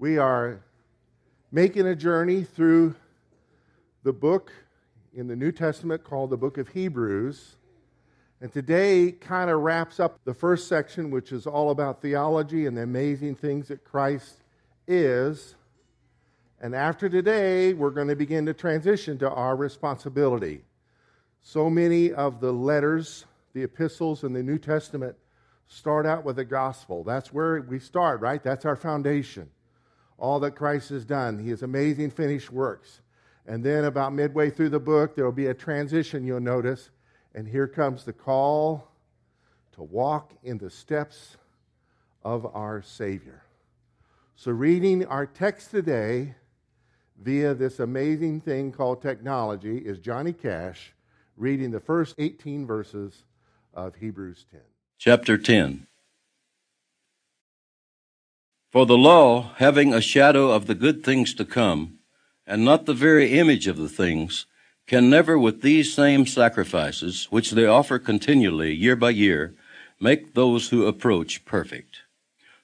We are making a journey through the book in the New Testament called the book of Hebrews. And today kind of wraps up the first section, which is all about theology and the amazing things that Christ is. And after today, we're going to begin to transition to our responsibility. So many of the letters, the epistles in the New Testament start out with the gospel. That's where we start, right? That's our foundation all that Christ has done, his amazing finished works. And then, about midway through the book, there will be a transition, you'll notice. And here comes the call to walk in the steps of our Savior. So, reading our text today via this amazing thing called technology is Johnny Cash reading the first 18 verses of Hebrews 10. Chapter 10 for the law, having a shadow of the good things to come, and not the very image of the things, can never with these same sacrifices, which they offer continually year by year, make those who approach perfect.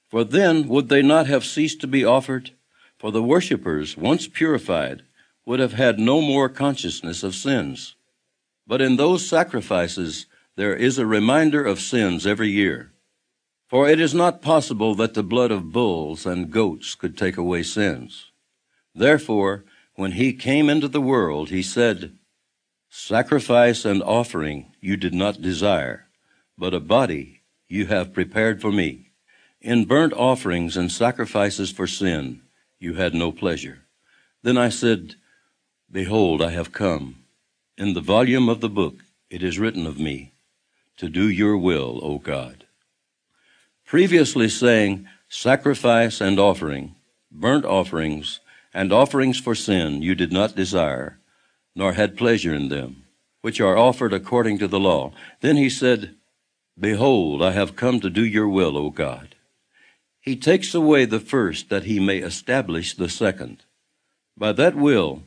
For then would they not have ceased to be offered? For the worshippers, once purified, would have had no more consciousness of sins. But in those sacrifices there is a reminder of sins every year. For it is not possible that the blood of bulls and goats could take away sins. Therefore, when he came into the world, he said, Sacrifice and offering you did not desire, but a body you have prepared for me. In burnt offerings and sacrifices for sin you had no pleasure. Then I said, Behold, I have come. In the volume of the book it is written of me, to do your will, O God previously saying, Sacrifice and offering, burnt offerings, and offerings for sin you did not desire, nor had pleasure in them, which are offered according to the law. Then he said, Behold, I have come to do your will, O God. He takes away the first that he may establish the second. By that will,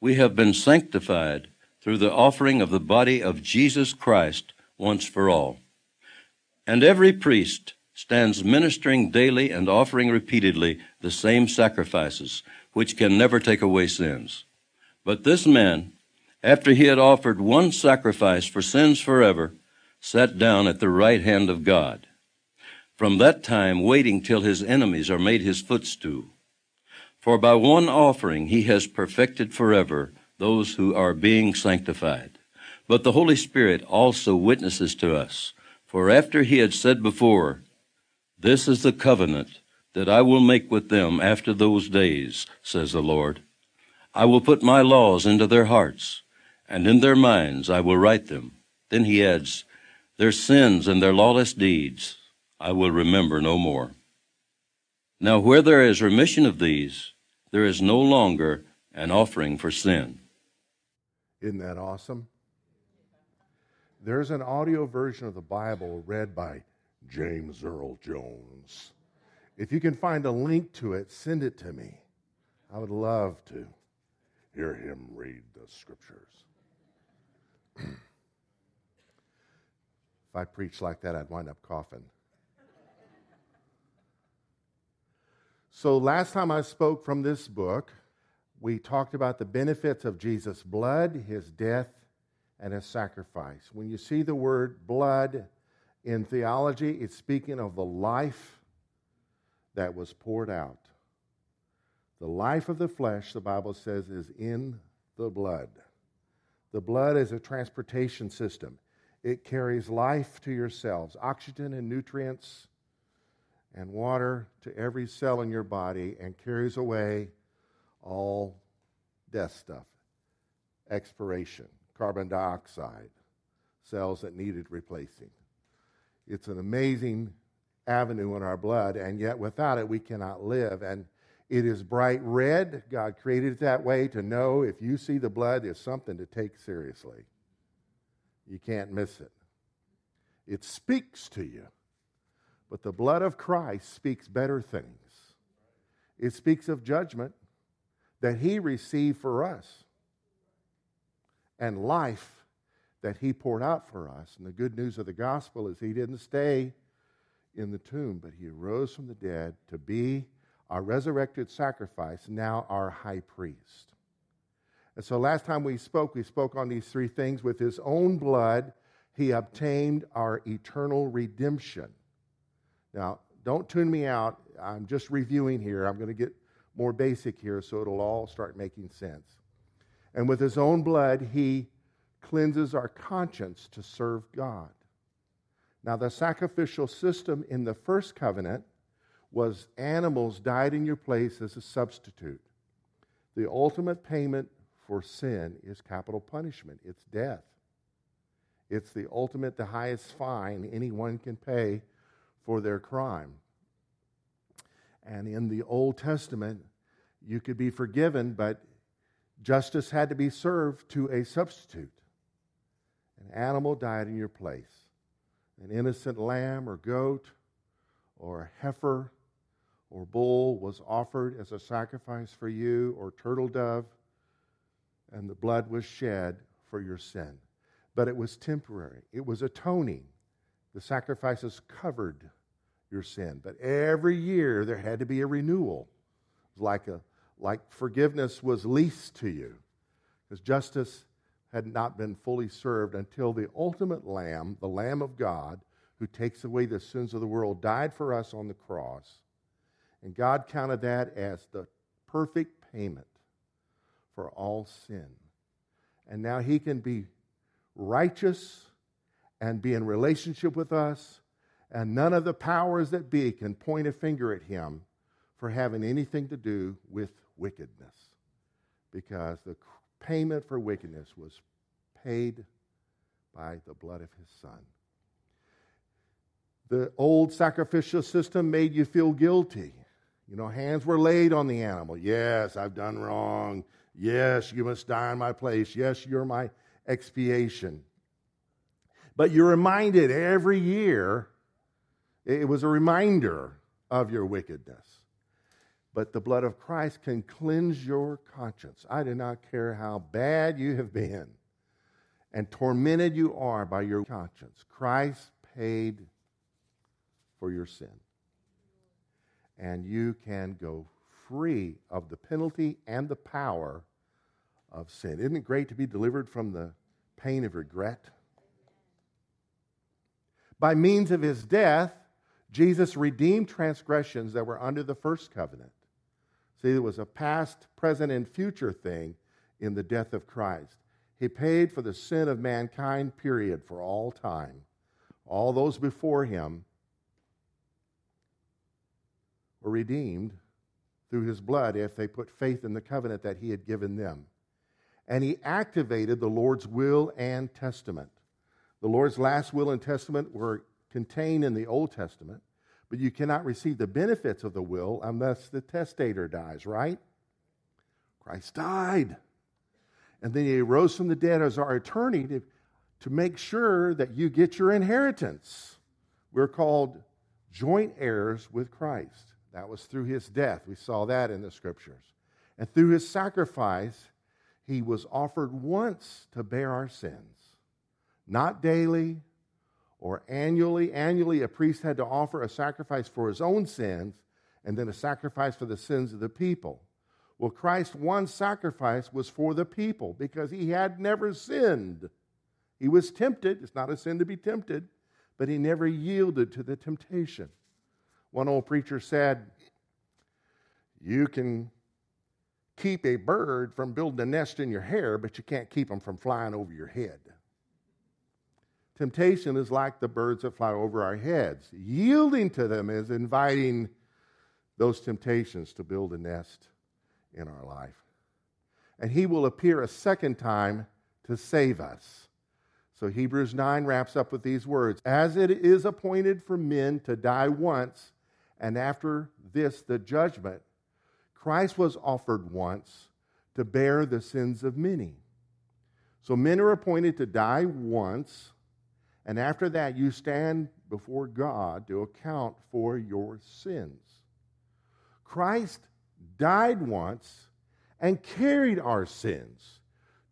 we have been sanctified through the offering of the body of Jesus Christ once for all. And every priest stands ministering daily and offering repeatedly the same sacrifices, which can never take away sins. But this man, after he had offered one sacrifice for sins forever, sat down at the right hand of God. From that time, waiting till his enemies are made his footstool. For by one offering he has perfected forever those who are being sanctified. But the Holy Spirit also witnesses to us. For after he had said before, this is the covenant that I will make with them after those days, says the Lord. I will put my laws into their hearts, and in their minds I will write them. Then he adds, Their sins and their lawless deeds I will remember no more. Now, where there is remission of these, there is no longer an offering for sin. Isn't that awesome? There's an audio version of the Bible read by James Earl Jones. If you can find a link to it, send it to me. I would love to hear him read the scriptures. if I preached like that, I'd wind up coughing. So, last time I spoke from this book, we talked about the benefits of Jesus' blood, his death, and his sacrifice. When you see the word blood, in theology, it's speaking of the life that was poured out. The life of the flesh, the Bible says, is in the blood. The blood is a transportation system. It carries life to yourselves, oxygen and nutrients and water to every cell in your body, and carries away all death stuff, expiration, carbon dioxide, cells that needed replacing. It's an amazing avenue in our blood, and yet without it, we cannot live. And it is bright red. God created it that way to know if you see the blood, there's something to take seriously. You can't miss it. It speaks to you. But the blood of Christ speaks better things. It speaks of judgment that he received for us and life that he poured out for us. And the good news of the gospel is he didn't stay in the tomb, but he arose from the dead to be our resurrected sacrifice, now our high priest. And so last time we spoke, we spoke on these three things. With his own blood, he obtained our eternal redemption. Now, don't tune me out. I'm just reviewing here. I'm going to get more basic here so it'll all start making sense. And with his own blood, he cleanses our conscience to serve God. Now, the sacrificial system in the first covenant was animals died in your place as a substitute. The ultimate payment for sin is capital punishment, it's death. It's the ultimate, the highest fine anyone can pay for their crime. And in the Old Testament, you could be forgiven, but justice had to be served to a substitute. An animal died in your place. An innocent lamb or goat or a heifer or bull was offered as a sacrifice for you, or turtle dove, and the blood was shed for your sin. But it was temporary, it was atoning. The sacrifices covered your sin. But every year there had to be a renewal. It was like, a, like forgiveness was leased to you, because justice had not been fully served until the ultimate Lamb, the Lamb of God, who takes away the sins of the world, died for us on the cross. And God counted that as the perfect payment for all sin. And now He can be righteous and be in relationship with us, and none of the powers that be can point a finger at Him for having anything to do with wickedness because the payment for wickedness was paid by the blood of his son. The old sacrificial system made you feel guilty. You know, hands were laid on the animal. Yes, I've done wrong. Yes, you must die in my place. Yes, you're my expiation. But you're reminded every year, it was a reminder of your wickedness but the blood of Christ can cleanse your conscience. I do not care how bad you have been and tormented you are by your conscience. Christ paid for your sin. And you can go free of the penalty and the power of sin. Isn't it great to be delivered from the pain of regret? By means of his death, Jesus redeemed transgressions that were under the first covenant. See, it was a past, present, and future thing in the death of Christ. He paid for the sin of mankind, period, for all time. All those before him were redeemed through his blood if they put faith in the covenant that he had given them. And he activated the Lord's will and testament. The Lord's last will and testament were contained in the Old Testament. But you cannot receive the benefits of the will unless the testator dies, right? Christ died. And then he rose from the dead as our attorney to, to make sure that you get your inheritance. We're called joint heirs with Christ. That was through his death. We saw that in the scriptures. And through his sacrifice, he was offered once to bear our sins. Not daily, or annually. Annually, a priest had to offer a sacrifice for his own sins and then a sacrifice for the sins of the people. Well, Christ's one sacrifice was for the people because he had never sinned. He was tempted. It's not a sin to be tempted, but he never yielded to the temptation. One old preacher said, You can keep a bird from building a nest in your hair, but you can't keep them from flying over your head. Temptation is like the birds that fly over our heads. Yielding to them is inviting those temptations to build a nest in our life. And he will appear a second time to save us. So Hebrews 9 wraps up with these words As it is appointed for men to die once, and after this the judgment, Christ was offered once to bear the sins of many. So men are appointed to die once and after that, you stand before God to account for your sins. Christ died once and carried our sins,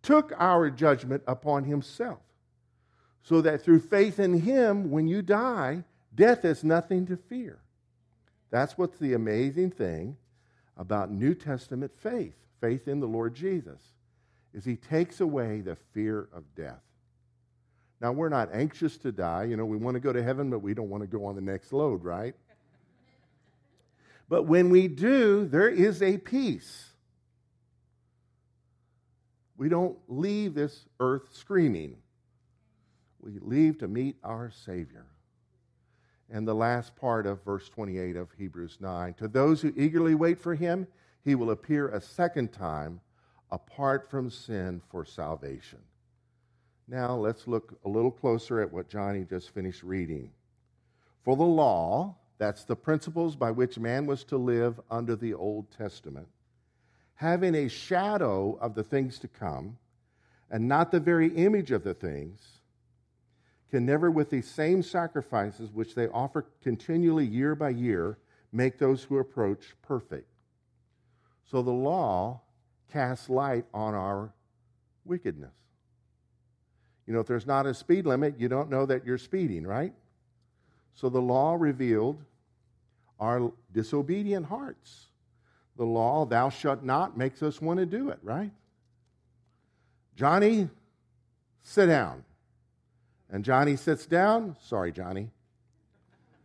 took our judgment upon himself, so that through faith in him, when you die, death is nothing to fear. That's what's the amazing thing about New Testament faith, faith in the Lord Jesus, is he takes away the fear of death. Now, we're not anxious to die. You know, we want to go to heaven, but we don't want to go on the next load, right? But when we do, there is a peace. We don't leave this earth screaming. We leave to meet our Savior. And the last part of verse 28 of Hebrews 9 To those who eagerly wait for him, he will appear a second time apart from sin for salvation. Now let's look a little closer at what Johnny just finished reading. For the law, that's the principles by which man was to live under the Old Testament, having a shadow of the things to come, and not the very image of the things, can never, with these same sacrifices which they offer continually year by year, make those who approach perfect. So the law casts light on our wickedness. You know, if there's not a speed limit, you don't know that you're speeding, right? So the law revealed our disobedient hearts. The law, thou shalt not, makes us want to do it, right? Johnny, sit down. And Johnny sits down. Sorry, Johnny.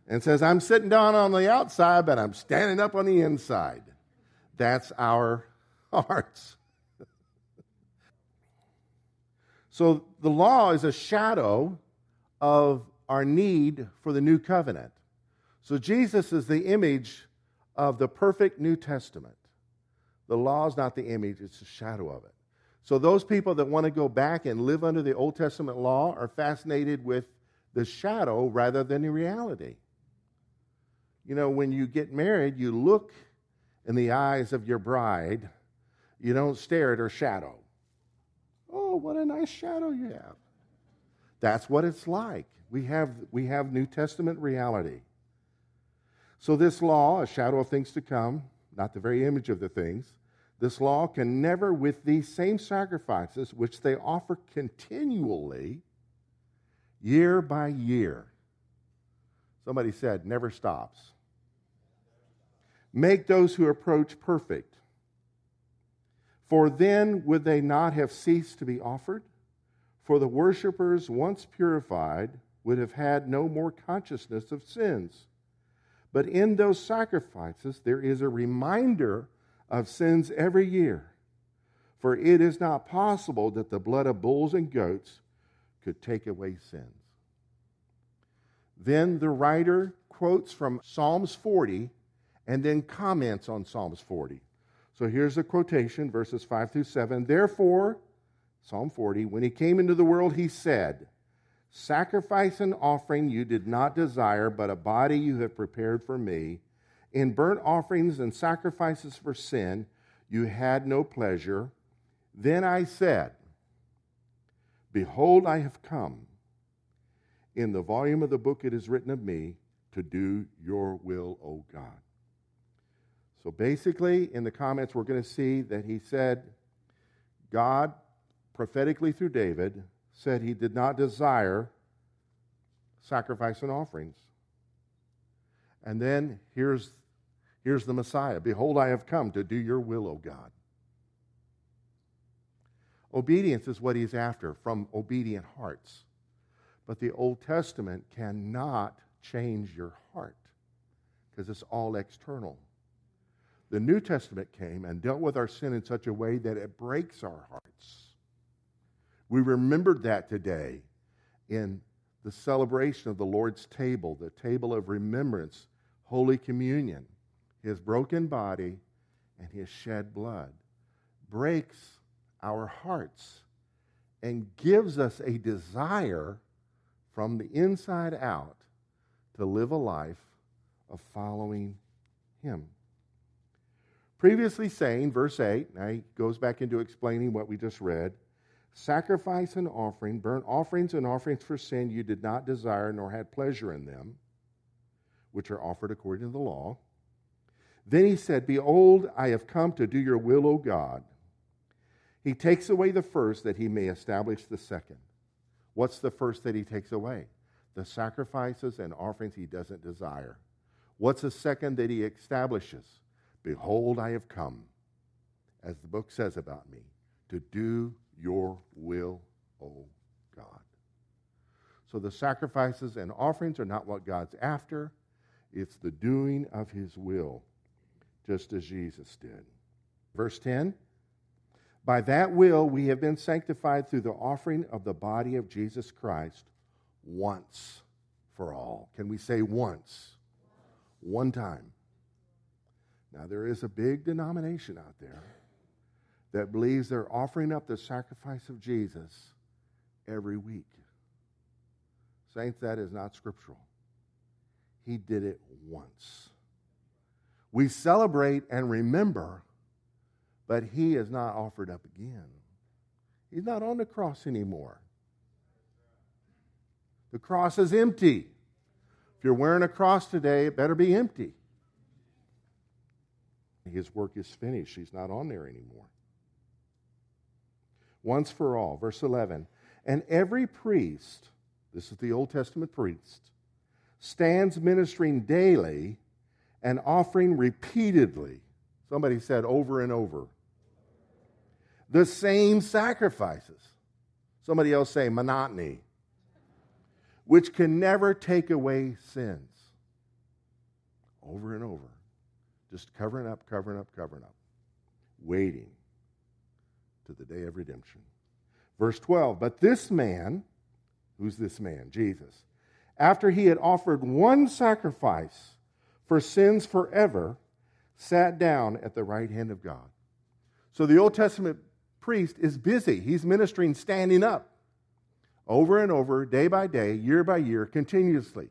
And says, I'm sitting down on the outside, but I'm standing up on the inside. That's our hearts. So the law is a shadow of our need for the new covenant. So Jesus is the image of the perfect New Testament. The law is not the image, it's a shadow of it. So those people that want to go back and live under the Old Testament law are fascinated with the shadow rather than the reality. You know, when you get married, you look in the eyes of your bride, you don't stare at her shadow. What a nice shadow you have. That's what it's like. We have, we have New Testament reality. So, this law, a shadow of things to come, not the very image of the things, this law can never, with these same sacrifices, which they offer continually, year by year, somebody said, never stops, make those who approach perfect. For then would they not have ceased to be offered? For the worshippers, once purified, would have had no more consciousness of sins. But in those sacrifices, there is a reminder of sins every year. For it is not possible that the blood of bulls and goats could take away sins. Then the writer quotes from Psalms 40 and then comments on Psalms 40. So here's a quotation, verses 5 through 7. Therefore, Psalm 40, when he came into the world, he said, Sacrifice and offering you did not desire, but a body you have prepared for me. In burnt offerings and sacrifices for sin, you had no pleasure. Then I said, Behold, I have come. In the volume of the book it is written of me to do your will, O God. So basically, in the comments, we're going to see that he said, God, prophetically through David, said he did not desire sacrifice and offerings. And then here's, here's the Messiah Behold, I have come to do your will, O God. Obedience is what he's after from obedient hearts. But the Old Testament cannot change your heart because it's all external. The New Testament came and dealt with our sin in such a way that it breaks our hearts. We remembered that today in the celebration of the Lord's table, the table of remembrance, Holy Communion. His broken body and his shed blood breaks our hearts and gives us a desire from the inside out to live a life of following him. Previously saying, verse 8, now he goes back into explaining what we just read sacrifice and offering, burnt offerings and offerings for sin you did not desire nor had pleasure in them, which are offered according to the law. Then he said, Behold, I have come to do your will, O God. He takes away the first that he may establish the second. What's the first that he takes away? The sacrifices and offerings he doesn't desire. What's the second that he establishes? Behold, I have come, as the book says about me, to do your will, O God. So the sacrifices and offerings are not what God's after, it's the doing of his will, just as Jesus did. Verse 10 By that will we have been sanctified through the offering of the body of Jesus Christ once for all. Can we say once? One time. Now, there is a big denomination out there that believes they're offering up the sacrifice of Jesus every week. Saints, that is not scriptural. He did it once. We celebrate and remember, but he is not offered up again. He's not on the cross anymore. The cross is empty. If you're wearing a cross today, it better be empty. His work is finished. He's not on there anymore. Once for all. Verse 11. And every priest, this is the Old Testament priest, stands ministering daily and offering repeatedly. Somebody said over and over. The same sacrifices. Somebody else say monotony. Which can never take away sins. Over and over. Just covering up, covering up, covering up. Waiting to the day of redemption. Verse 12, but this man, who's this man? Jesus. After he had offered one sacrifice for sins forever, sat down at the right hand of God. So the Old Testament priest is busy. He's ministering standing up over and over, day by day, year by year, continuously.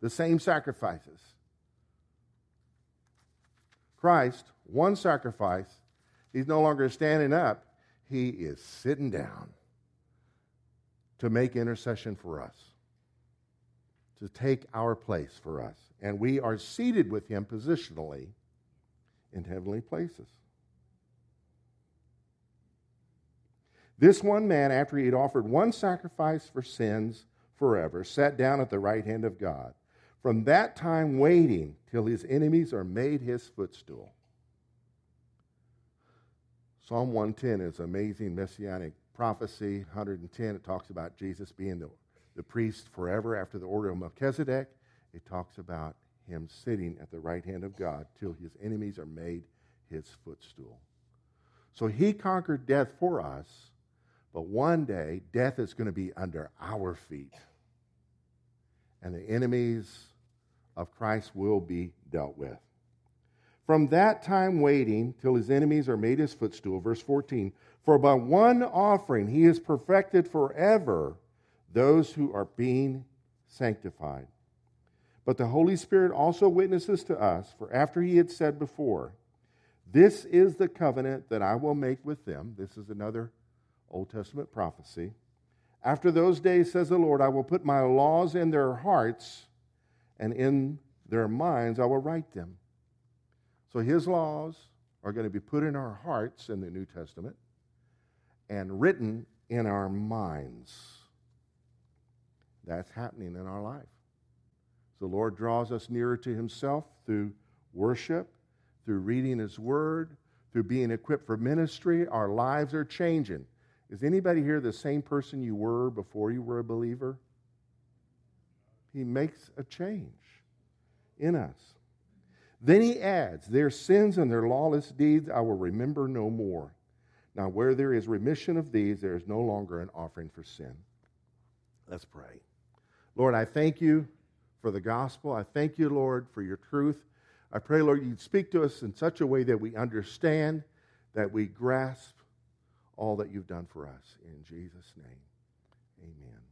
The same sacrifices. Christ, one sacrifice, he's no longer standing up, he is sitting down to make intercession for us, to take our place for us. And we are seated with him positionally in heavenly places. This one man, after he had offered one sacrifice for sins forever, sat down at the right hand of God from that time waiting till his enemies are made his footstool. Psalm 110 is amazing messianic prophecy. 110, it talks about Jesus being the, the priest forever after the order of Melchizedek. It talks about him sitting at the right hand of God till his enemies are made his footstool. So he conquered death for us, but one day death is going to be under our feet. And the enemies of Christ will be dealt with. From that time waiting till his enemies are made his footstool, verse 14, for by one offering he has perfected forever those who are being sanctified. But the Holy Spirit also witnesses to us, for after he had said before, This is the covenant that I will make with them. This is another Old Testament prophecy. After those days, says the Lord, I will put my laws in their hearts and in their minds I will write them. So his laws are going to be put in our hearts in the New Testament and written in our minds. That's happening in our life. So the Lord draws us nearer to himself through worship, through reading his word, through being equipped for ministry. Our lives are changing. Is anybody here the same person you were before you were a believer? He makes a change in us. Then he adds, Their sins and their lawless deeds I will remember no more. Now, where there is remission of these, there is no longer an offering for sin. Let's pray. Lord, I thank you for the gospel. I thank you, Lord, for your truth. I pray, Lord, you'd speak to us in such a way that we understand, that we grasp all that you've done for us. In Jesus' name, amen.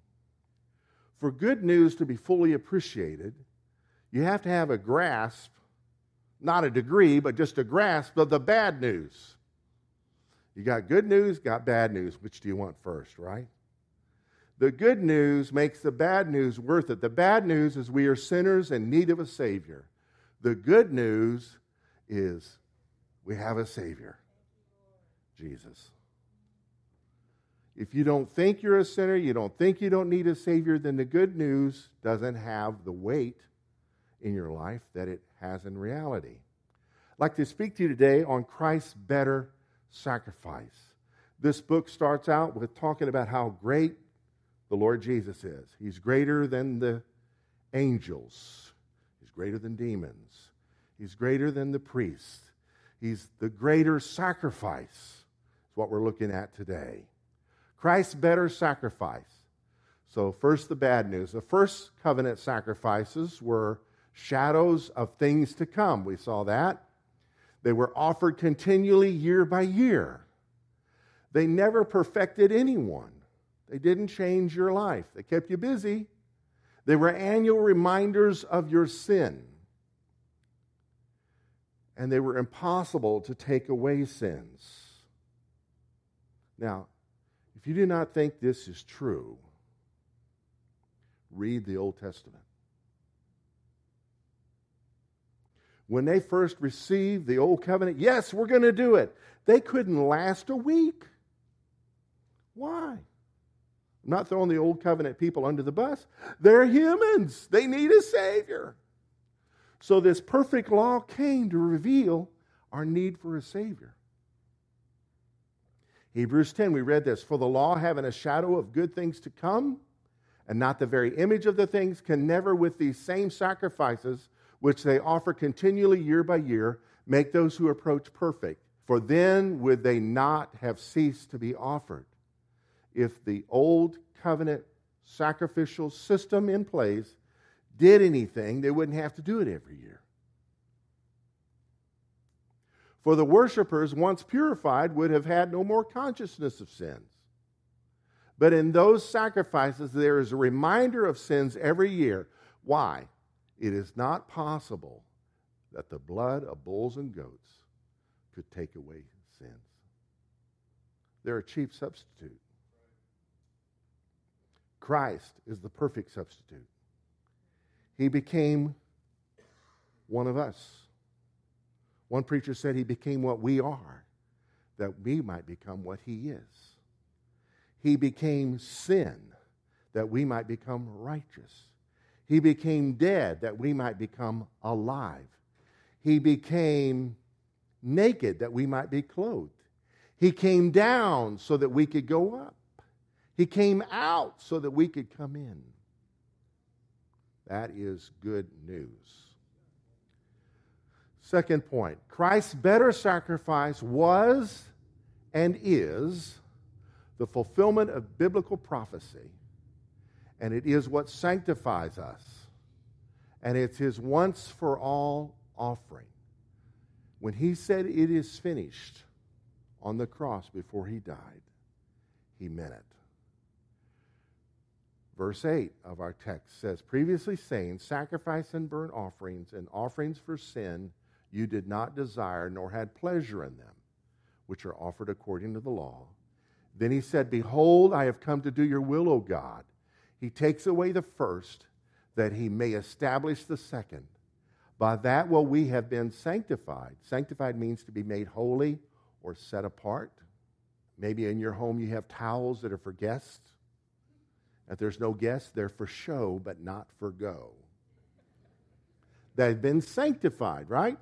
For good news to be fully appreciated, you have to have a grasp, not a degree, but just a grasp of the bad news. You got good news, got bad news. Which do you want first, right? The good news makes the bad news worth it. The bad news is we are sinners in need of a Savior. The good news is we have a Savior, Jesus. If you don't think you're a sinner, you don't think you don't need a Savior, then the good news doesn't have the weight in your life that it has in reality. I'd like to speak to you today on Christ's better sacrifice. This book starts out with talking about how great the Lord Jesus is. He's greater than the angels, He's greater than demons, He's greater than the priests. He's the greater sacrifice, is what we're looking at today. Christ's better sacrifice. So, first, the bad news. The first covenant sacrifices were shadows of things to come. We saw that. They were offered continually year by year. They never perfected anyone, they didn't change your life. They kept you busy. They were annual reminders of your sin. And they were impossible to take away sins. Now, you do not think this is true, read the Old Testament. When they first received the Old Covenant, yes, we're going to do it. They couldn't last a week. Why? I'm not throwing the Old Covenant people under the bus. They're humans, they need a Savior. So, this perfect law came to reveal our need for a Savior. Hebrews 10, we read this For the law, having a shadow of good things to come, and not the very image of the things, can never, with these same sacrifices, which they offer continually year by year, make those who approach perfect. For then would they not have ceased to be offered. If the old covenant sacrificial system in place did anything, they wouldn't have to do it every year. For the worshippers, once purified, would have had no more consciousness of sins. But in those sacrifices, there is a reminder of sins every year. Why? It is not possible that the blood of bulls and goats could take away sins. They're a cheap substitute. Christ is the perfect substitute. He became one of us. One preacher said he became what we are, that we might become what he is. He became sin, that we might become righteous. He became dead that we might become alive. He became naked that we might be clothed. He came down so that we could go up. He came out so that we could come in. That is good news. Second point Christ's better sacrifice was and is the fulfillment of biblical prophecy and it is what sanctifies us. And it's his once for all offering. When he said, It is finished on the cross before he died, he meant it. Verse 8 of our text says, Previously saying, Sacrifice and burnt offerings and offerings for sin you did not desire, nor had pleasure in them, which are offered according to the law. Then he said, Behold, I have come to do your will, O God. He takes away the first that he may establish the second. By that will we have been sanctified. Sanctified means to be made holy or set apart. Maybe in your home you have towels that are for guests. If there's no guests, they're for show, but not for go. They've been sanctified, right?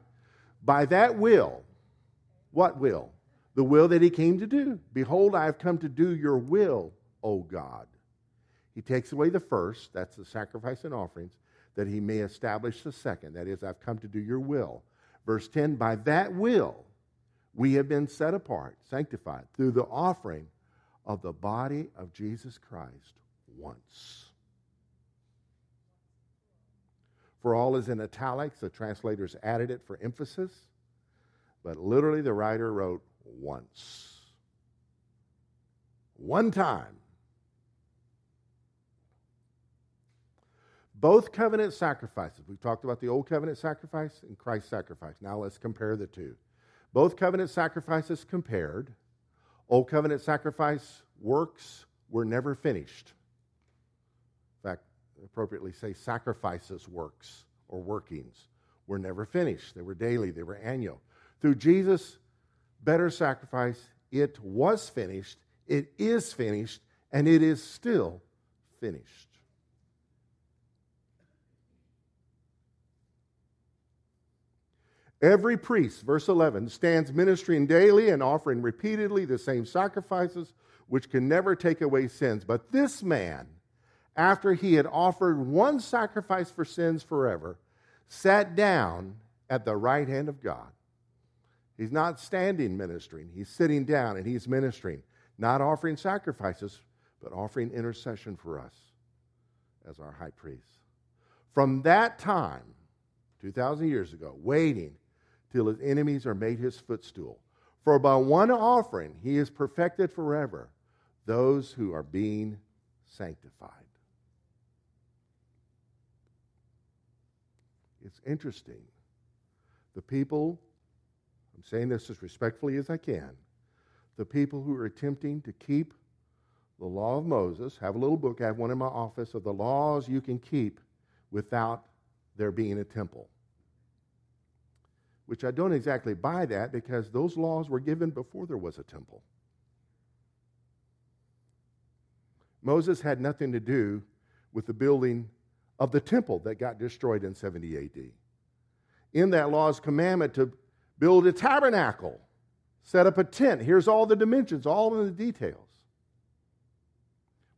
By that will. What will? The will that he came to do. Behold, I have come to do your will, O God. He takes away the first, that's the sacrifice and offerings, that he may establish the second. That is, I've come to do your will. Verse 10 By that will we have been set apart, sanctified, through the offering of the body of Jesus Christ once. For all is in italics, the translators added it for emphasis, but literally the writer wrote once. One time Both covenant sacrifices, we've talked about the old covenant sacrifice and Christ's sacrifice. Now let's compare the two. Both covenant sacrifices compared. Old covenant sacrifice works were never finished. Appropriately say sacrifices works or workings were never finished. They were daily, they were annual. Through Jesus' better sacrifice, it was finished, it is finished, and it is still finished. Every priest, verse 11, stands ministering daily and offering repeatedly the same sacrifices, which can never take away sins. But this man, after he had offered one sacrifice for sins forever, sat down at the right hand of God. He's not standing ministering, he's sitting down and he's ministering, not offering sacrifices, but offering intercession for us as our high priest. From that time, 2,000 years ago, waiting till his enemies are made his footstool. For by one offering he is perfected forever those who are being sanctified. It's interesting. The people, I'm saying this as respectfully as I can, the people who are attempting to keep the law of Moses, have a little book, I have one in my office of the laws you can keep without there being a temple. Which I don't exactly buy that because those laws were given before there was a temple. Moses had nothing to do with the building of the temple that got destroyed in 70 AD. In that law's commandment to build a tabernacle, set up a tent. Here's all the dimensions, all of the details.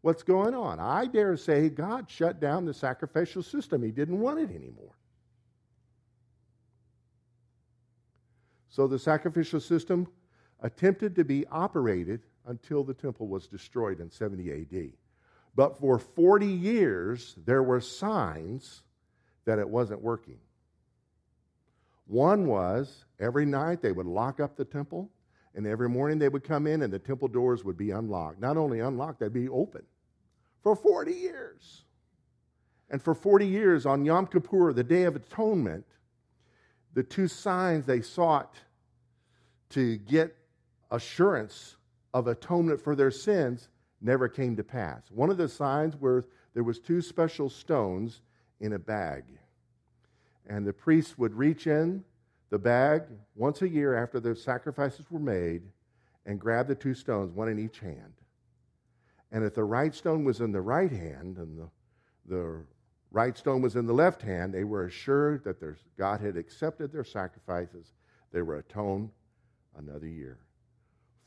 What's going on? I dare say God shut down the sacrificial system. He didn't want it anymore. So the sacrificial system attempted to be operated until the temple was destroyed in 70 AD. But for 40 years, there were signs that it wasn't working. One was every night they would lock up the temple, and every morning they would come in and the temple doors would be unlocked. Not only unlocked, they'd be open for 40 years. And for 40 years on Yom Kippur, the Day of Atonement, the two signs they sought to get assurance of atonement for their sins never came to pass. One of the signs were there was two special stones in a bag. And the priest would reach in the bag once a year after the sacrifices were made and grab the two stones, one in each hand. And if the right stone was in the right hand and the, the right stone was in the left hand, they were assured that their, God had accepted their sacrifices. They were atoned another year.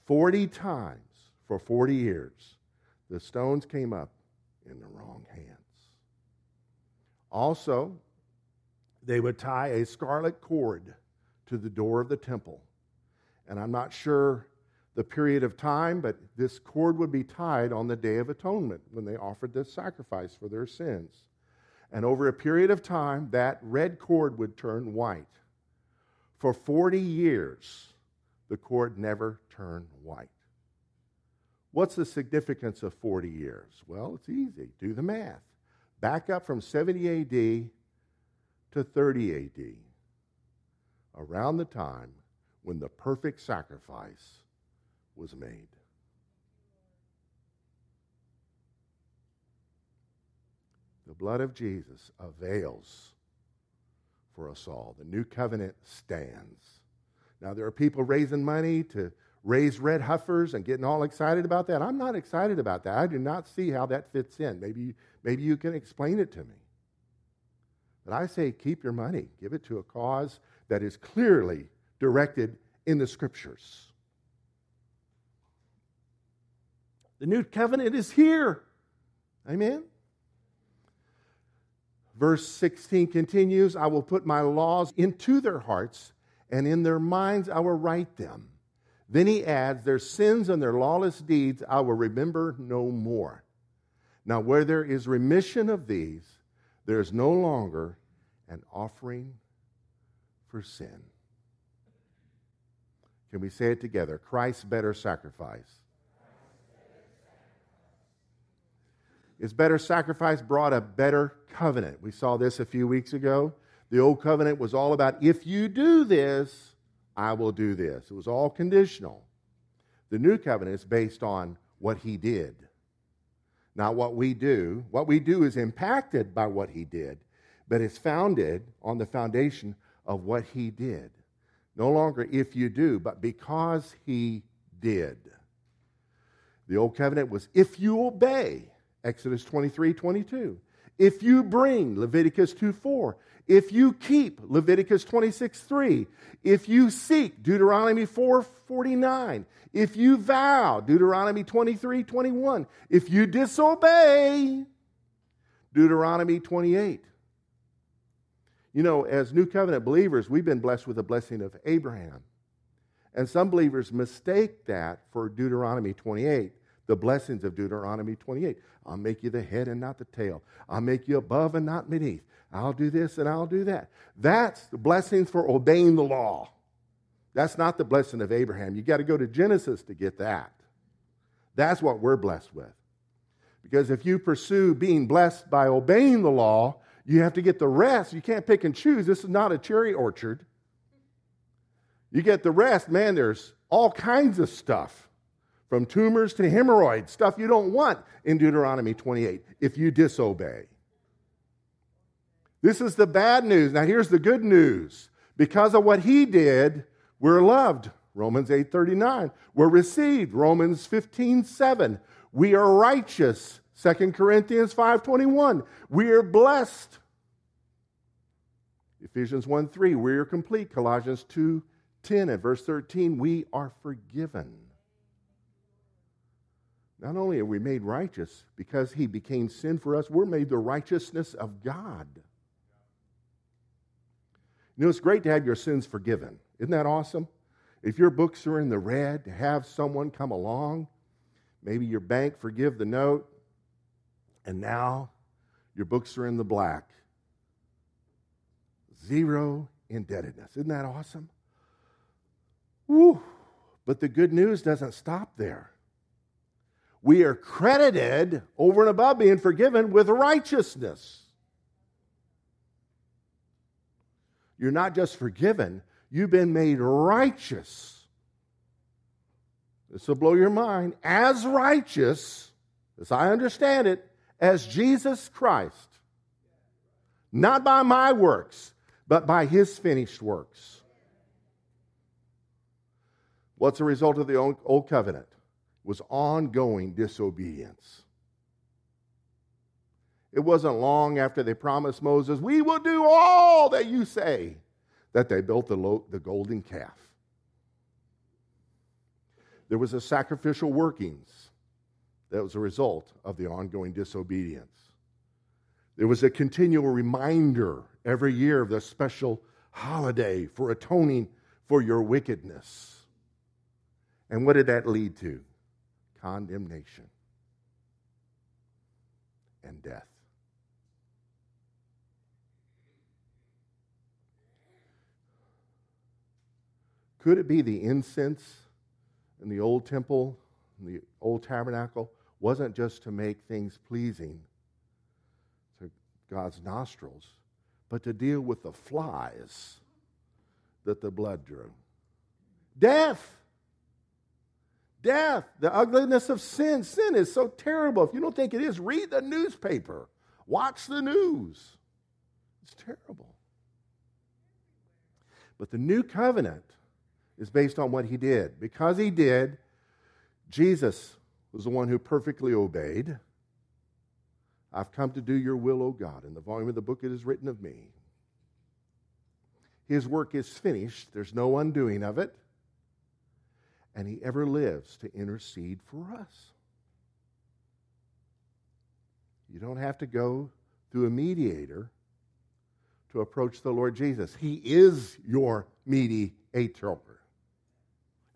40 times for 40 years, the stones came up in the wrong hands. Also, they would tie a scarlet cord to the door of the temple. And I'm not sure the period of time, but this cord would be tied on the Day of Atonement when they offered this sacrifice for their sins. And over a period of time, that red cord would turn white. For 40 years, the cord never turned white. What's the significance of 40 years? Well, it's easy. Do the math. Back up from 70 AD to 30 AD, around the time when the perfect sacrifice was made. The blood of Jesus avails for us all. The new covenant stands. Now, there are people raising money to raise red heifers and getting all excited about that. I'm not excited about that. I do not see how that fits in. Maybe, maybe you can explain it to me. But I say keep your money, give it to a cause that is clearly directed in the scriptures. The new covenant is here. Amen. Verse 16 continues I will put my laws into their hearts, and in their minds I will write them. Then he adds, Their sins and their lawless deeds I will remember no more. Now, where there is remission of these, there is no longer an offering for sin. Can we say it together? Christ's better sacrifice Is better sacrifice brought a better covenant. We saw this a few weeks ago. The old covenant was all about if you do this, I will do this. It was all conditional. The new covenant is based on what he did, not what we do. What we do is impacted by what he did, but it's founded on the foundation of what he did. No longer if you do, but because he did. The old covenant was if you obey. Exodus 23 22. If you bring, Leviticus 2 4. If you keep, Leviticus 26 3. If you seek, Deuteronomy 4 49. If you vow, Deuteronomy 23 21. If you disobey, Deuteronomy 28. You know, as New Covenant believers, we've been blessed with the blessing of Abraham. And some believers mistake that for Deuteronomy 28, the blessings of Deuteronomy 28. I'll make you the head and not the tail. I'll make you above and not beneath. I'll do this and I'll do that. That's the blessings for obeying the law. That's not the blessing of Abraham. You got to go to Genesis to get that. That's what we're blessed with. Because if you pursue being blessed by obeying the law, you have to get the rest. You can't pick and choose. This is not a cherry orchard. You get the rest, man, there's all kinds of stuff from tumors to hemorrhoids, stuff you don't want in Deuteronomy 28 if you disobey. This is the bad news. Now here's the good news. Because of what he did, we're loved. Romans 8:39. We're received. Romans 15:7. We are righteous. 2 Corinthians 5:21. We are blessed. Ephesians 1:3. We are complete. Colossians 2:10 and verse 13. We are forgiven. Not only are we made righteous because he became sin for us, we're made the righteousness of God. You know, it's great to have your sins forgiven. Isn't that awesome? If your books are in the red, to have someone come along, maybe your bank forgive the note, and now your books are in the black. Zero indebtedness. Isn't that awesome? Woo. But the good news doesn't stop there we are credited over and above being forgiven with righteousness. You're not just forgiven, you've been made righteous. This will blow your mind. As righteous, as I understand it, as Jesus Christ. Not by my works, but by his finished works. What's the result of the old covenant? was ongoing disobedience. It wasn't long after they promised Moses, We will do all that you say, that they built the, lo- the golden calf. There was a sacrificial workings that was a result of the ongoing disobedience. There was a continual reminder every year of the special holiday for atoning for your wickedness. And what did that lead to? condemnation, and death. Could it be the incense in the old temple, in the old tabernacle, wasn't just to make things pleasing to God's nostrils, but to deal with the flies that the blood drew? Death death, the ugliness of sin. Sin is so terrible. If you don't think it is, read the newspaper, watch the news. It's terrible. But the new covenant is based on what he did. Because he did, Jesus was the one who perfectly obeyed. I've come to do your will, O God. In the volume of the book it is written of me. His work is finished, there's no undoing of it and he ever lives to intercede for us. You don't have to go through a mediator to approach the Lord Jesus. He is your mediator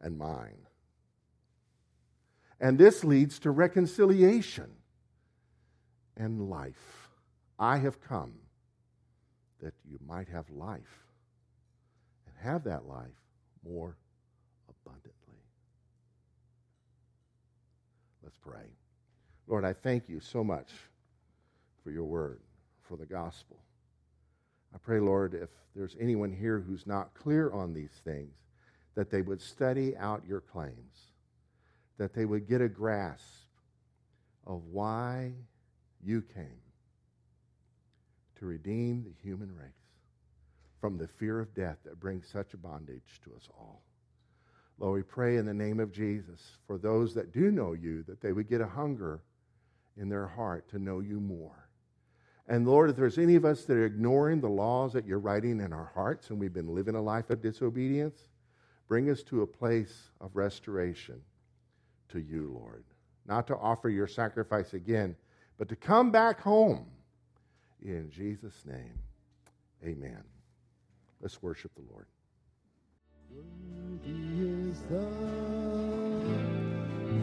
and mine. And this leads to reconciliation and life. I have come that you might have life and have that life more abundantly. Let's pray. Lord, I thank you so much for your word, for the gospel. I pray, Lord, if there's anyone here who's not clear on these things, that they would study out your claims, that they would get a grasp of why you came to redeem the human race from the fear of death that brings such a bondage to us all. Lord, we pray in the name of Jesus for those that do know you that they would get a hunger in their heart to know you more. And Lord, if there's any of us that are ignoring the laws that you're writing in our hearts and we've been living a life of disobedience, Bring us to a place of restoration to you, Lord. Not to offer your sacrifice again, but to come back home. In Jesus' name, amen. Let's worship the Lord. Worthy is the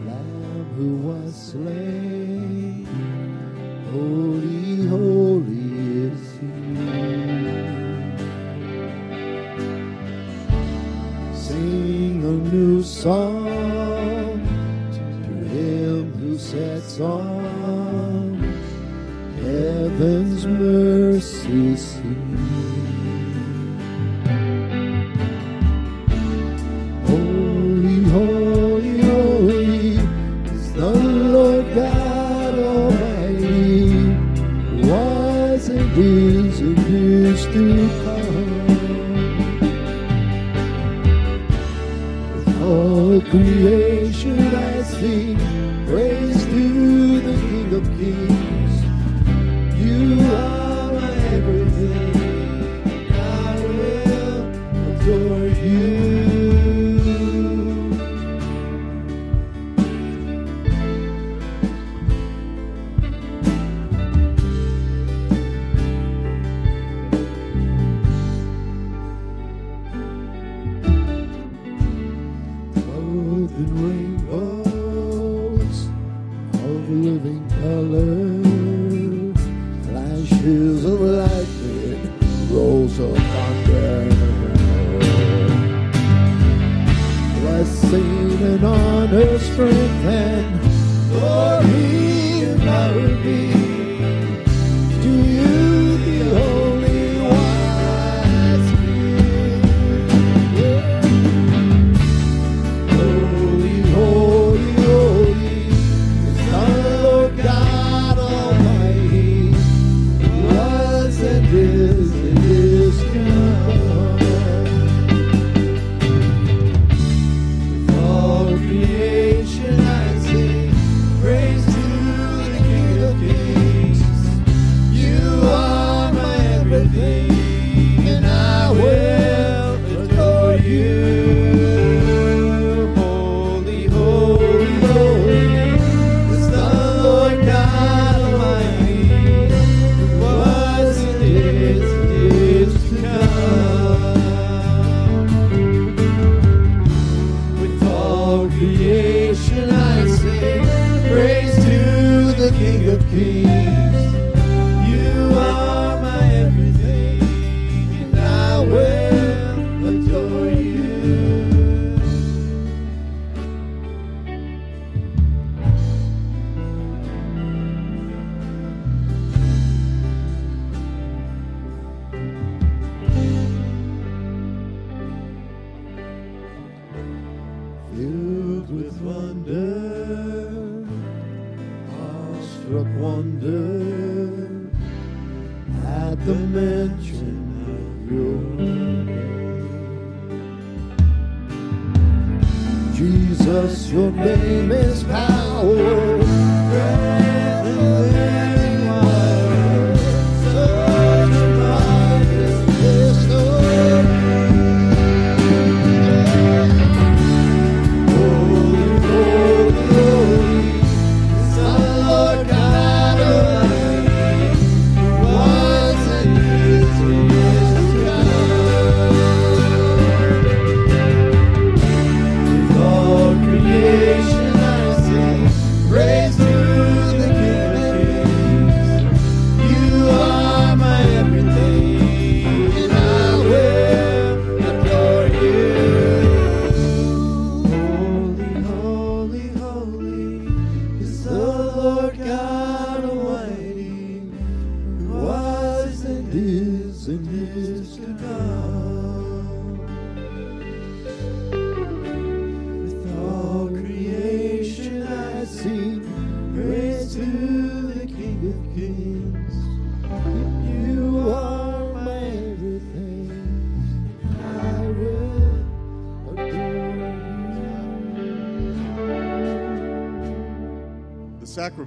Lamb who was slain. Holy, holy is he. new song to him who sets on heaven's mercy seat. creation I see. In rainbows of living color, flashes of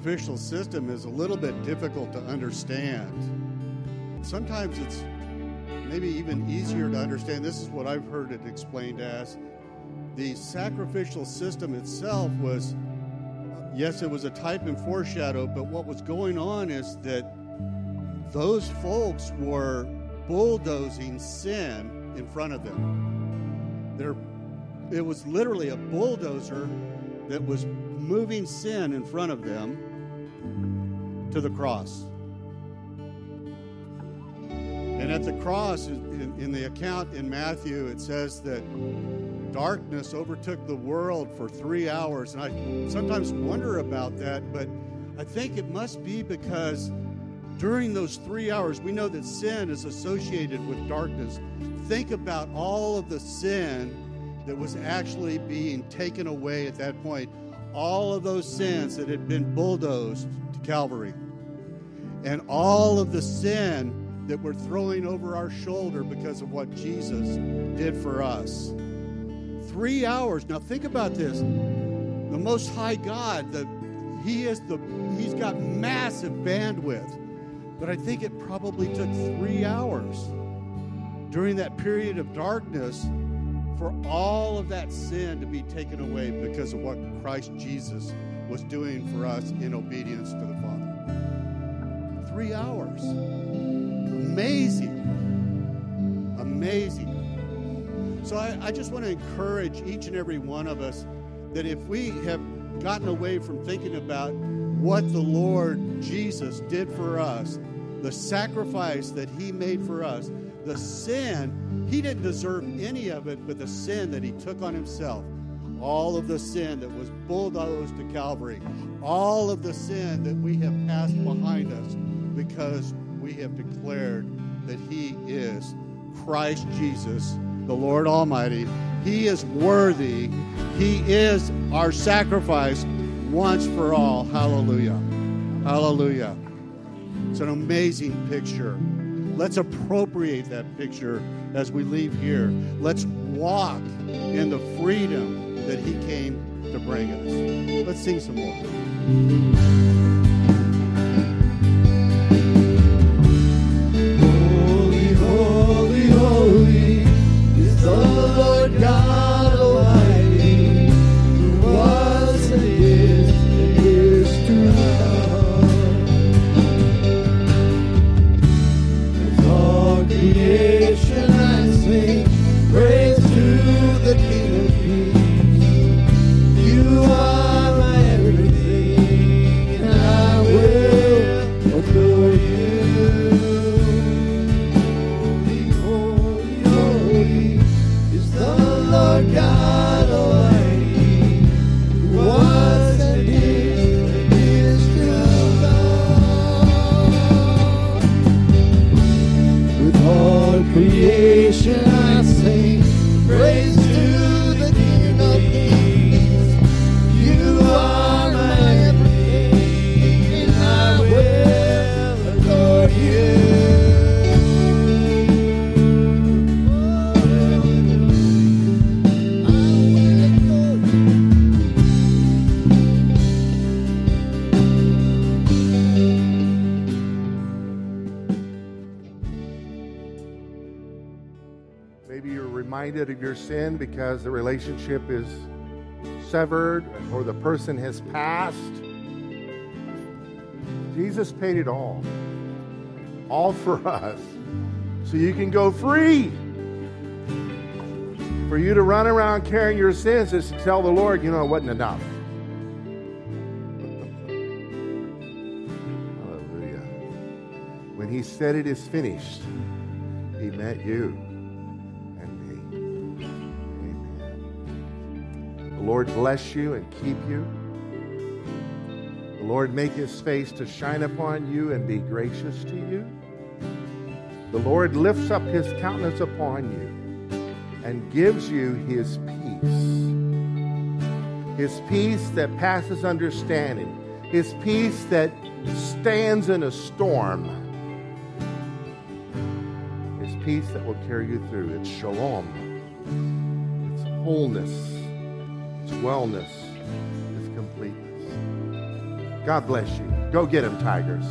sacrificial system is a little bit difficult to understand. Sometimes it's maybe even easier to understand. This is what I've heard it explained as the sacrificial system itself was, yes, it was a type and foreshadow, but what was going on is that those folks were bulldozing sin in front of them. There, it was literally a bulldozer that was moving sin in front of them to the cross. And at the cross, in, in the account in Matthew, it says that darkness overtook the world for three hours. And I sometimes wonder about that, but I think it must be because during those three hours, we know that sin is associated with darkness. Think about all of the sin that was actually being taken away at that point, all of those sins that had been bulldozed to Calvary, and all of the sin that we're throwing over our shoulder because of what Jesus did for us. Three hours. Now think about this. The Most High God, the He is the He's got massive bandwidth. But I think it probably took three hours during that period of darkness for all of that sin to be taken away because of what Christ Jesus was doing for us in obedience to the Father. Three hours. Amazing. Amazing. So I, I just want to encourage each and every one of us that if we have gotten away from thinking about what the Lord Jesus did for us, the sacrifice that he made for us, the sin, he didn't deserve any of it, but the sin that he took on himself, all of the sin that was bulldozed to Calvary, all of the sin that we have passed behind us because we have declared that he is Christ Jesus, the Lord Almighty. He is worthy. He is our sacrifice once for all. Hallelujah. Hallelujah. It's an amazing picture. Let's appropriate that picture as we leave here. Let's walk in the freedom that He came to bring us. Let's sing some more. You're of your sin because the relationship is severed or the person has passed. Jesus paid it all, all for us. So you can go free. For you to run around carrying your sins is to tell the Lord, you know, it wasn't enough. Hallelujah. When he said it is finished, he meant you Lord bless you and keep you. The Lord make his face to shine upon you and be gracious to you. The Lord lifts up his countenance upon you and gives you his peace. His peace that passes understanding. His peace that stands in a storm. His peace that will carry you through. It's shalom. It's wholeness. It's wellness. It's completeness. God bless you. Go get them, Tigers.